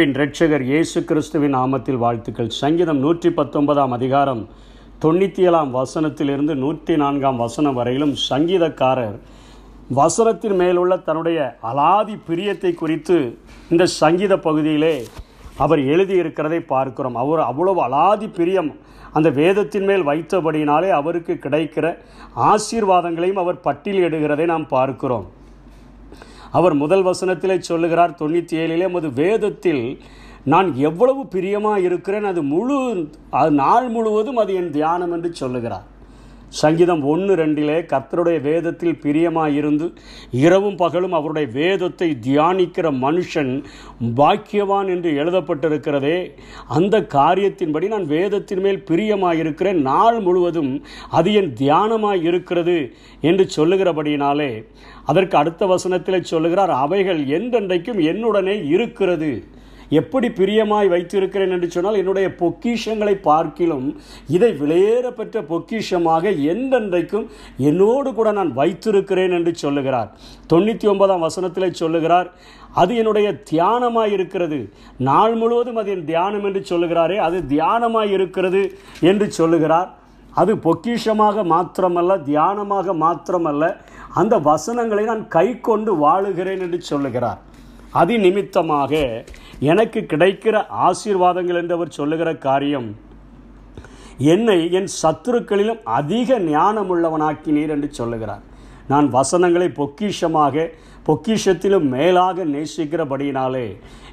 அன்பின் இரட்சகர் இயேசு கிறிஸ்துவின் நாமத்தில் வாழ்த்துக்கள். சங்கீதம் நூற்றி பத்தொன்பதாம் அதிகாரம் தொண்ணூற்றி ஏழாம் வசனத்திலிருந்து நூற்றி நான்காம் வசனம் வரையிலும் சங்கீதக்காரர் வசனத்தின் மேலுள்ள தன்னுடைய அலாதி பிரியத்தை குறித்து இந்த சங்கீத பகுதியிலே அவர் எழுதியிருக்கிறதை பார்க்கிறோம். அவர் அவ்வளவு அலாதி பிரியம் அந்த வேதத்தின் மேல் வைத்தபடியினாலே அவருக்கு கிடைக்கிற ஆசீர்வாதங்களையும் அவர் பட்டியலிடுகிறதை நாம் பார்க்கிறோம். அவர் முதல் வசனத்திலே சொல்லுகிறார் தொண்ணூற்றி ஏழிலே மது வேதத்தில் நான் எவ்வளவு பிரியமாக இருக்கிறேன் அது முழு அது நாள் முழுவதும் அது என் தியானம் என்று சொல்லுகிறார். சங்கீதம் ஒன்று ரெண்டிலே கர்த்தருடைய வேதத்தில் பிரியமாக இருந்து இரவும் பகலும் அவருடைய வேதத்தை தியானிக்கிற மனுஷன் பாக்கியவான் என்று எழுதப்பட்டிருக்கிறதே. அந்த காரியத்தின்படி நான் வேதத்தின் மேல் பிரியமாக இருக்கிறேன் நாள் முழுவதும் அது என் தியானமாக இருக்கிறது என்று சொல்லுகிறபடியினாலே அதற்கு அடுத்த வசனத்தில் சொல்லுகிறார் அவைகள் என்றென்றைக்கும் என்னுடனே இருக்கிறது. எப்படி பிரியமாய் வைத்திருக்கிறேன் என்று சொன்னால் என்னுடைய பொக்கிஷங்களை பார்க்கிலும் இதை விலையேற பெற்ற பொக்கிஷமாக என்றென்றைக்கும் என்னோடு கூட நான் வைத்திருக்கிறேன் என்று சொல்லுகிறார். தொண்ணூற்றி ஒன்பதாம் வசனத்தில் சொல்லுகிறார் அது என்னுடைய தியானமாக இருக்கிறது. நாள் முழுவதும் அது என் தியானம் என்று சொல்லுகிறாரே அது தியானமாக இருக்கிறது என்று சொல்லுகிறார். அது பொக்கிஷமாக மாத்திரமல்ல தியானமாக மாத்திரமல்ல. அந்த வசனங்களை நான் கை கொண்டு வாழுகிறேன் என்று சொல்லுகிறார். அது நிமித்தமாக எனக்கு கிடைக்கிற ஆசீர்வாதங்கள் என்று அவர் சொல்லுகிற காரியம் என்னை என் சத்துருக்களிலும் அதிக ஞானமுள்ளவனாக்கினீர் என்று சொல்லுகிறார். நான் வசனங்களை பொக்கிஷமாக பொக்கிஷத்திலும் மேலாக நேசிக்கிறபடியினாலே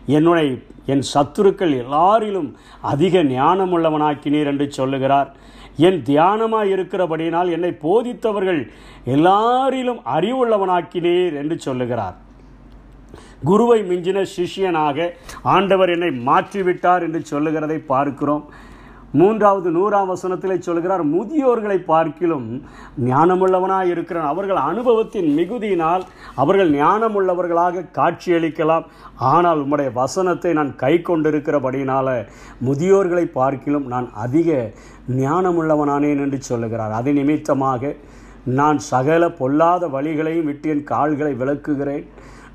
என்னுடைய என் சத்துருக்கள் எல்லாரிலும் அதிக ஞானமுள்ளவனாக்கினீர் என்று சொல்லுகிறார். என் தியானமாக இருக்கிறபடியினால் என்னை போதித்தவர்கள் எல்லாரிலும் அறிவுள்ளவனாக்கினீர் என்று சொல்லுகிறார். குருவை மிஞ்சின சிஷ்யனாக ஆண்டவர் என்னை மாற்றிவிட்டார் என்று சொல்லுகிறதை பார்க்கிறோம். மூன்றாவது நூறாம் வசனத்தில் சொல்கிறார் முதியோர்களை பார்க்கிலும் ஞானமுள்ளவனாக இருக்கிறான். அவர்கள் அனுபவத்தின் மிகுதியினால் அவர்கள் ஞானமுள்ளவர்களாக காட்சியளிக்கலாம். ஆனால் உம்முடைய வசனத்தை நான் கை கொண்டிருக்கிறபடியினால முதியோர்களை பார்க்கிலும் நான் அதிக ஞானமுள்ளவனானேன் என்று சொல்லுகிறார். அதை நிமித்தமாக நான் சகல பொல்லாத வழிகளையும் விட்டு என் கால்களை விளக்குகிறேன்.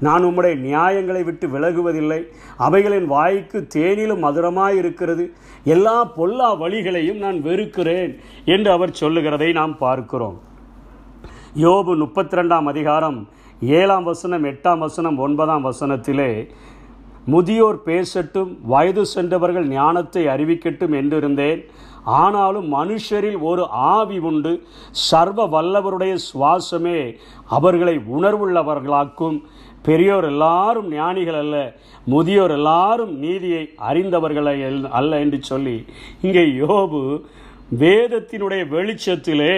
நான் உம்முடைய நியாயங்களை விட்டு விலகுவதில்லை. அவைகளின் வாய்க்கு தேனிலும் மதுரமாய் இருக்கிறது எல்லா பொல்லா வழிகளையும் நான் வெறுக்கிறேன் என்று அவர் சொல்லுகிறதை நாம் பார்க்கிறோம். யோபு முப்பத்தி ரெண்டாம் அதிகாரம் ஏழாம் வசனம் எட்டாம் வசனம் ஒன்பதாம் வசனத்திலே முதியோர் பேசட்டும் வயது சென்றவர்கள் ஞானத்தை அறிவிக்கட்டும் என்றிருந்தேன். ஆனாலும் மனுஷரில் ஒரு ஆவி உண்டு. சர்வ வல்லவருடைய சுவாசமே அவர்களை உணர்வுள்ளவர்களாக்கும். பெரியோர் எல்லாரும் ஞானிகள் அல்ல முதியோர் எல்லாரும் நீதியை அறிந்தவர்களை அல்ல என்று சொல்லி இங்கே யோபு வேதத்தினுடைய வெளிச்சத்திலே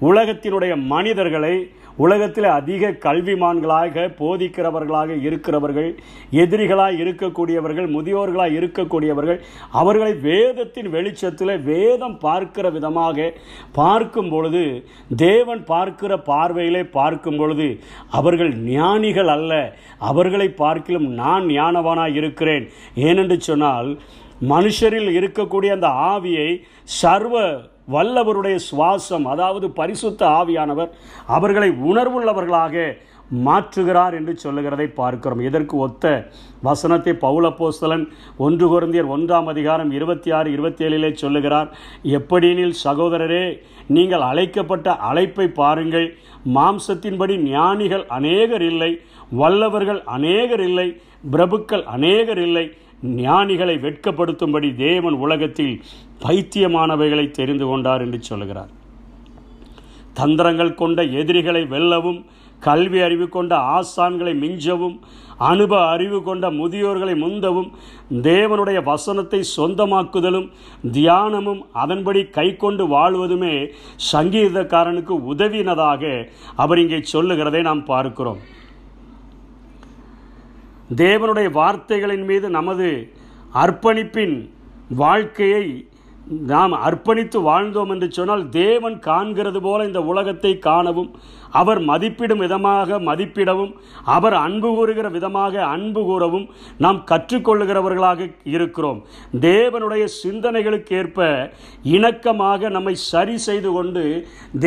உலகத்தினுடைய மனிதர்களை உலகத்தில் அதிக கல்விமான்களாக போதிக்கிறவர்களாக இருக்கிறவர்கள் எதிரிகளாக இருக்கக்கூடியவர்கள் முதியோர்களாக இருக்கக்கூடியவர்கள் அவர்களை வேதத்தின் வெளிச்சத்தில் வேதம் பார்க்கிற விதமாக பார்க்கும் பொழுது தேவன் பார்க்கிற பார்வையிலே பார்க்கும் பொழுது அவர்கள் ஞானிகள் அல்ல. அவர்களை பார்க்கிலும் நான் ஞானவானாக இருக்கிறேன். ஏனென்று சொன்னால் மனுஷரில் இருக்கக்கூடிய அந்த ஆவியை சர்வ வல்லவருடைய சுவாசம் அதாவது பரிசுத்த ஆவியானவர் அவர்களை உணர்வுள்ளவர்களாக மாற்றுகிறார் என்று சொல்லுகிறதை பார்க்கிறோம். இதற்கு ஒத்த வசனத்தை பௌலப்போஸ்தலன் ஒன்று குருந்தியர் ஒன்றாம் அதிகாரம் இருபத்தி ஆறு இருபத்தி ஏழிலே சொல்லுகிறார். எப்படியெனில் சகோதரரே நீங்கள் அழைக்கப்பட்ட அழைப்பை பாருங்கள். மாம்சத்தின்படி ஞானிகள் அநேகர் இல்லை வல்லவர்கள் அநேகர் இல்லை பிரபுக்கள் அநேகர் இல்லை ஞானிகளை வெட்கப்படுத்தும்படி தேவன் உலகத்தில் பைத்தியமானவைகளை தெரிந்து கொண்டார் என்று சொல்கிறார் தந்திரங்கள் கொண்ட எதிரிகளை வெல்லவும் கல்வி அறிவு கொண்ட ஆசான்களை மிஞ்சவும் அனுப அறிவு கொண்ட முதியோர்களை முந்தவும் தேவனுடைய வசனத்தை சொந்தமாக்குதலும் தியானமும் அதன்படி கை கொண்டு வாழ்வதுமே சங்கீதக்காரனுக்கு உதவினதாக அவர் இங்கே சொல்லுகிறதை நாம் பார்க்கிறோம். தேவனுடைய வார்த்தைகளின் மீது நமது அர்ப்பணிப்பின் வாழ்க்கையை நாம் அர்ப்பணித்து வாழ்ந்தோம் என்று சொன்னால் தேவன் காண்கிறது போல இந்த உலகத்தை காணவும். அவர் மதிப்பிடும் விதமாக மதிப்பிடவும் அவர் அன்பு கூறுகிற விதமாக அன்பு கூறவும் நாம் கற்றுக்கொள்ளுகிறவர்களாக இருக்கிறோம். தேவனுடைய சிந்தனைகளுக்கு ஏற்ப இணக்கமாக நம்மை சரி செய்து கொண்டு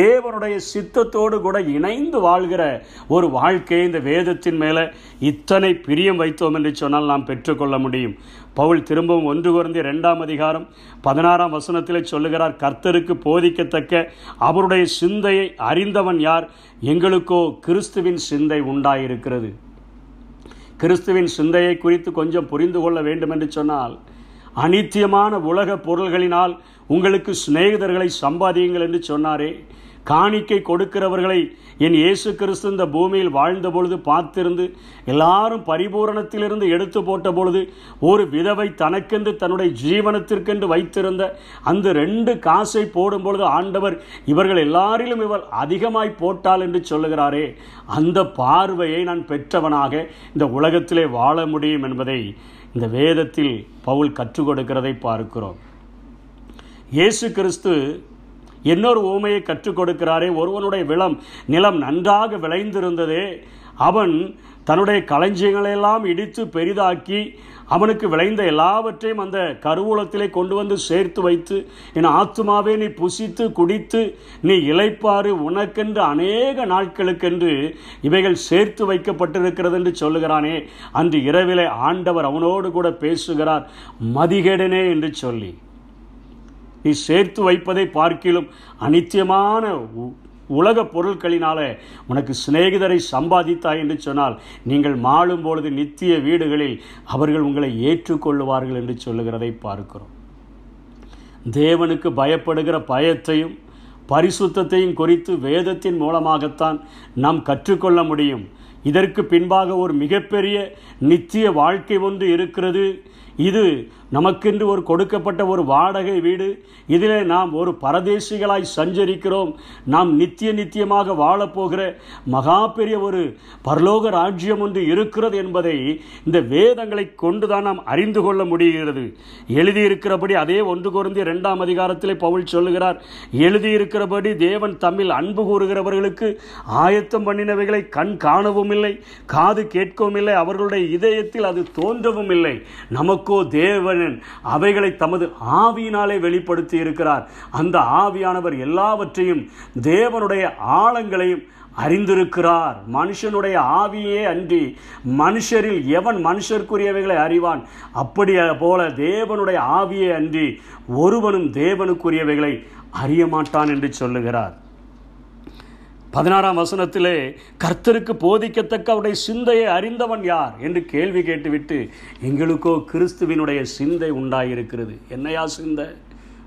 தேவனுடைய சித்தத்தோடு கூட இணைந்து வாழ்கிற ஒரு வாழ்க்கையை இந்த வேதத்தின் மேலே இத்தனை பிரியம் வைத்தோம் என்று சொன்னால் நாம் பெற்றுக்கொள்ள முடியும். பவுல் திரும்பவும் ஒன்று குறைந்த ரெண்டாம் அதிகாரம் பதினாறாம் வசனத்தில் சொல்லுகிறார் கர்த்தருக்கு போதிக்கத்தக்க அவருடைய சிந்தையை அறிந்தவன் யார்? எங்களுக்கோ கிறிஸ்துவின் சிந்தை உண்டாயிருக்கிறது. கிறிஸ்துவின் சிந்தையை குறித்து கொஞ்சம் புரிந்து கொள்ள வேண்டும் என்று சொன்னால் அனித்தியமான உலக பொருள்களினால் உங்களுக்கு சிநேகிதர்களை சம்பாதியுங்கள் என்று சொன்னாரே. காணிக்கை கொடுக்கிறவர்களை என் இயேசு கிறிஸ்து இந்த பூமியில் வாழ்ந்த பொழுது பார்த்திருந்து எல்லாரும் பரிபூரணத்திலிருந்து எடுத்து போட்ட பொழுது ஒரு விதவை தனக்கென்று தன்னுடைய ஜீவனத்திற்கென்று வைத்திருந்த அந்த ரெண்டு காசை போடும் பொழுது ஆண்டவர் இவர்கள் எல்லாரிலும் இவர் அதிகமாய் போட்டால் என்று சொல்லுகிறாரே அந்த பார்வையை நான் பெற்றவனாக இந்த உலகத்திலே வாழ முடியும் என்பதை இந்த வேதத்தில் பவுல் கற்றுக் கொடுக்கிறதை பார்க்கிறோம். இயேசு கிறிஸ்து இன்னொரு ஊமையை கற்றுக் கொடுக்கிறாரே ஒருவனுடைய விளம் நிலம் நன்றாக விளைந்திருந்ததே அவன் தன்னுடைய களஞ்சியங்களையெல்லாம் இடித்து பெரிதாக்கி அவனுக்கு விளைந்த எல்லாவற்றையும் அந்த கருவூலத்திலே கொண்டு வந்து சேர்த்து வைத்து என் ஆத்துமாவே நீ புசித்து குடித்து நீ இழைப்பாறு உனக்கென்று அநேக நாட்களுக்கென்று இவைகள் சேர்த்து வைக்கப்பட்டிருக்கிறது என்று சொல்லுகிறானே. அன்று இரவிலே ஆண்டவர் அவனோடு கூட பேசுகிறார் மதிகேடனே என்று சொல்லி. நீ சேர்த்து வைப்பதை பார்க்கிலும் அனித்தியமான உலக பொருட்களினால உனக்கு சிநேகிதரை சம்பாதித்தாய் என்று சொன்னால் நீங்கள் மாளும் பொழுது நித்திய வீடுகளில் அவர்கள் உங்களை ஏற்றுக்கொள்ளுவார்கள் என்று சொல்லுகிறதை பார்க்கிறோம். தேவனுக்கு பயப்படுகிற பயத்தையும் பரிசுத்தையும் குறித்து வேதத்தின் மூலமாகத்தான் நாம் கற்றுக்கொள்ள முடியும். இதற்கு பின்பாக ஒரு மிகப்பெரிய நித்திய வாழ்க்கை ஒன்று இருக்கிறது. இது நமக்கென்று ஒரு கொடுக்கப்பட்ட ஒரு வாடகை வீடு. இதிலே நாம் ஒரு பரதேசிகளாய் சஞ்சரிக்கிறோம். நாம் நித்திய நித்தியமாக வாழப்போகிற மகா பெரிய ஒரு பரலோக ராஜ்யம் ஒன்று இருக்கிறது என்பதை இந்த வேதங்களை கொண்டுதான் நாம் அறிந்து கொள்ள முடிகிறது. எழுதியிருக்கிறபடி அதே ஒன்று குறைந்து இரண்டாம் அதிகாரத்திலே பவுல் சொல்லுகிறார் எழுதியிருக்கிறபடி தேவன் தம்மில் அன்பு கூறுகிறவர்களுக்கு ஆயத்தம் பண்ணினவைகளை கண் காணவும் இல்லை காது கேட்கவும் இல்லை அவர்களுடைய இதயத்தில் அது தோன்றவும் இல்லை நமக்கோ தேவனன் அவைகளை தமது ஆவியினாலே வெளிப்படுத்தி இருக்கிறார். அந்த ஆவியானவர் எல்லாவற்றையும் தேவனுடைய ஆழங்களையும் அறிந்திருக்கிறார். மனுஷனுடைய ஆவியே அன்றி மனுஷரில் எவன் மனுஷருக்குரியவைகளை அறிவான்? அப்படி போல தேவனுடைய ஆவியே அன்றி ஒருவனும் தேவனுக்குரியவைகளை அறிய மாட்டான் என்று சொல்லுகிறார். பதினாறாம் வசனத்திலே கர்த்தருக்கு போதிக்கத்தக்க அவருடைய சிந்தையை அறிந்தவன் யார்? என்று கேள்வி கேட்டுவிட்டு எங்களுக்கோ கிறிஸ்துவினுடைய சிந்தை உண்டாயிருக்கிறது. என்னையா சிந்தை?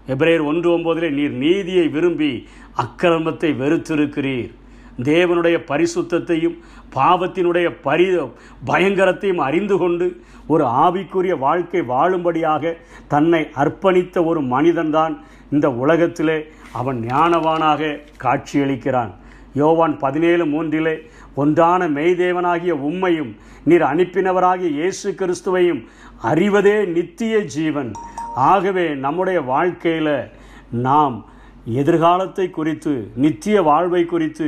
எப்ரேயர் ஒன்று ஒம்போதிலே நீர் நீதியை விரும்பி அக்கிரமத்தை வெறுத்திருக்கிறீர். தேவனுடைய பரிசுத்தத்தையும் பாவத்தினுடைய பரி பயங்கரத்தையும் அறிந்து கொண்டு ஒரு ஆவிக்குரிய வாழ்க்கை வாழும்படியாக தன்னை அர்ப்பணித்த ஒரு மனிதன்தான் இந்த உலகத்திலே அவன் ஞானவானாக காட்சியளிக்கிறான். யோவான் பதினேழு மூன்றிலே ஒன்றான மெய்தேவனாகிய உம்மையும் நீர் அனுப்பினவராகிய இயேசு கிறிஸ்துவையும் அறிவதே நித்திய ஜீவன். ஆகவே நம்முடைய வாழ்க்கையில் நாம் எதிர்காலத்தை குறித்து நித்திய வாழ்வை குறித்து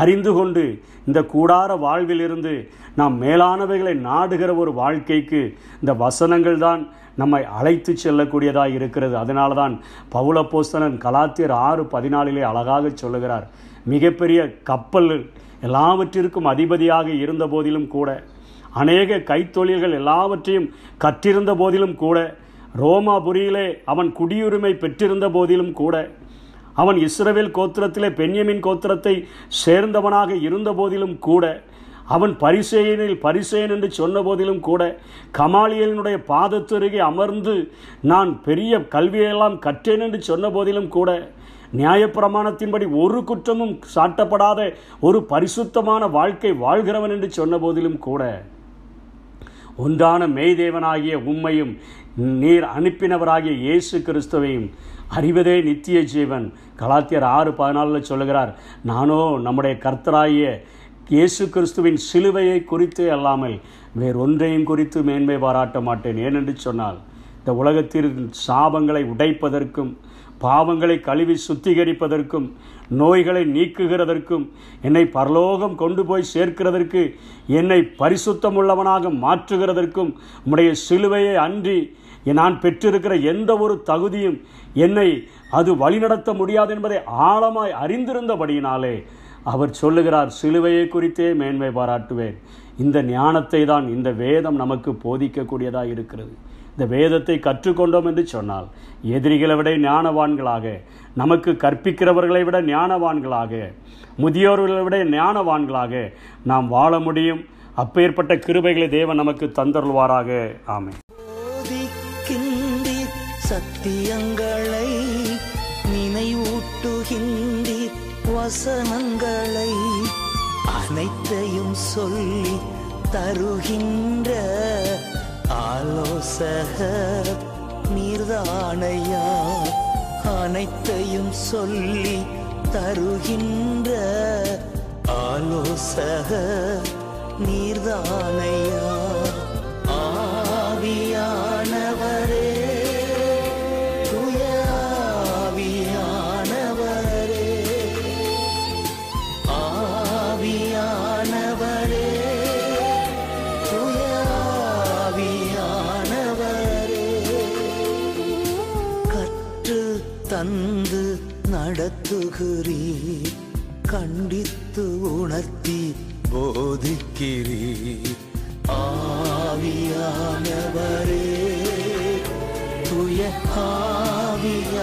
அறிந்து கொண்டு இந்த கூடார வாழ்விலிருந்து நாம் மேலானவைகளை நாடுகிற ஒரு வாழ்க்கைக்கு இந்த வசனங்கள் தான் நம்மை அழைத்து செல்லக்கூடியதாக இருக்கிறது. அதனால தான் பவுலப்போஸ்தனன் கலாத்தியர் ஆறு பதினாலிலே அழகாக சொல்லுகிறார். மிகப்பெரிய கப்பல் எல்லாவற்றிற்கும் அதிபதியாக இருந்த போதிலும் கூட அநேக கைத்தொழில்கள் எல்லாவற்றையும் கற்றிருந்த போதிலும் கூட ரோமாபுரியிலே அவன் குடியுரிமை பெற்றிருந்த போதிலும் கூட அவன் இஸ்ரவேல் கோத்திரத்திலே பென்யமின் கோத்திரத்தை சேர்ந்தவனாக இருந்த போதிலும் கூட அவன் பரிசேயனில் பரிசேன் என்று சொன்ன போதிலும் கூட கமாலியலினுடைய பாதத்தருகே அமர்ந்து நான் பெரிய கல்வியெல்லாம் கற்றேன் என்று சொன்ன போதிலும் கூட நியாயப்பிரமாணத்தின்படி ஒரு குற்றமும் சாட்டப்படாத ஒரு பரிசுத்தமான வாழ்க்கை வாழ்கிறவன் என்று சொன்னபோதிலும் கூட ஒன்றான மெய்தேவனாகிய உம்மையும் நீர் அனுப்பினவராகிய இயேசு கிறிஸ்துவையும் அறிவதே நித்திய ஜீவன். கலாத்தியர் ஆறு பதினாலில் சொல்லுகிறார் நானோ நம்முடைய கர்த்தராகிய இயேசு கிறிஸ்துவின் சிலுவையை குறித்து அல்லாமல் வேறொன்றையும் குறித்து மேன்மை பாராட்ட மாட்டேன். ஏனென்று சொன்னால் இந்த உலகத்தில் சாபங்களை உடைப்பதற்கும் பாவங்களை கழுவி சுத்திகரிப்பதற்கும் நோய்களை நீக்குகிறதற்கும் என்னை பரலோகம் கொண்டு போய் சேர்க்கிறதற்கு என்னை பரிசுத்தமுள்ளவனாக மாற்றுகிறதற்கும் உம்முடைய சிலுவையை அன்றி நான் பெற்றிருக்கிற எந்த ஒரு தகுதியும் என்னை அது வழிநடத்த முடியாது என்பதை ஆழமாய் அறிந்திருந்தபடியினாலே அவர் சொல்லுகிறார் சிலுவையை குறித்தே மேன்மை பாராட்டுவேன். இந்த ஞானத்தை தான் இந்த வேதம் நமக்கு போதிக்கக்கூடியதாக இருக்கிறது. இந்த வேதத்தை கற்றுக்கொண்டோம் என்று சொன்னால் எதிரிகளை விட ஞானவான்களாக நமக்கு கற்பிக்கிறவர்களை விட ஞானவான்களாக முதியோர்களை விட ஞானவான்களாக நாம் வாழ முடியும். அப்பேற்பட்ட கிருபைகளை தேவன் நமக்கு தந்தருள்வாராக. ஆமை சத்தியங்களை நினைவூட்டுகின்றீர் வசனங்களை அனைத்தையும் சொல்லி தருகின்ற ஆலோசகர் நீர்தானையா அனைத்தையும் சொல்லி தருகின்ற ஆலோசகர் நீர்தானையா நடத்துகிறீர் கண்டித்து உணர்த்தி போதிக்கிறீர் ஆவியானவரே துய ஆவியானவரே.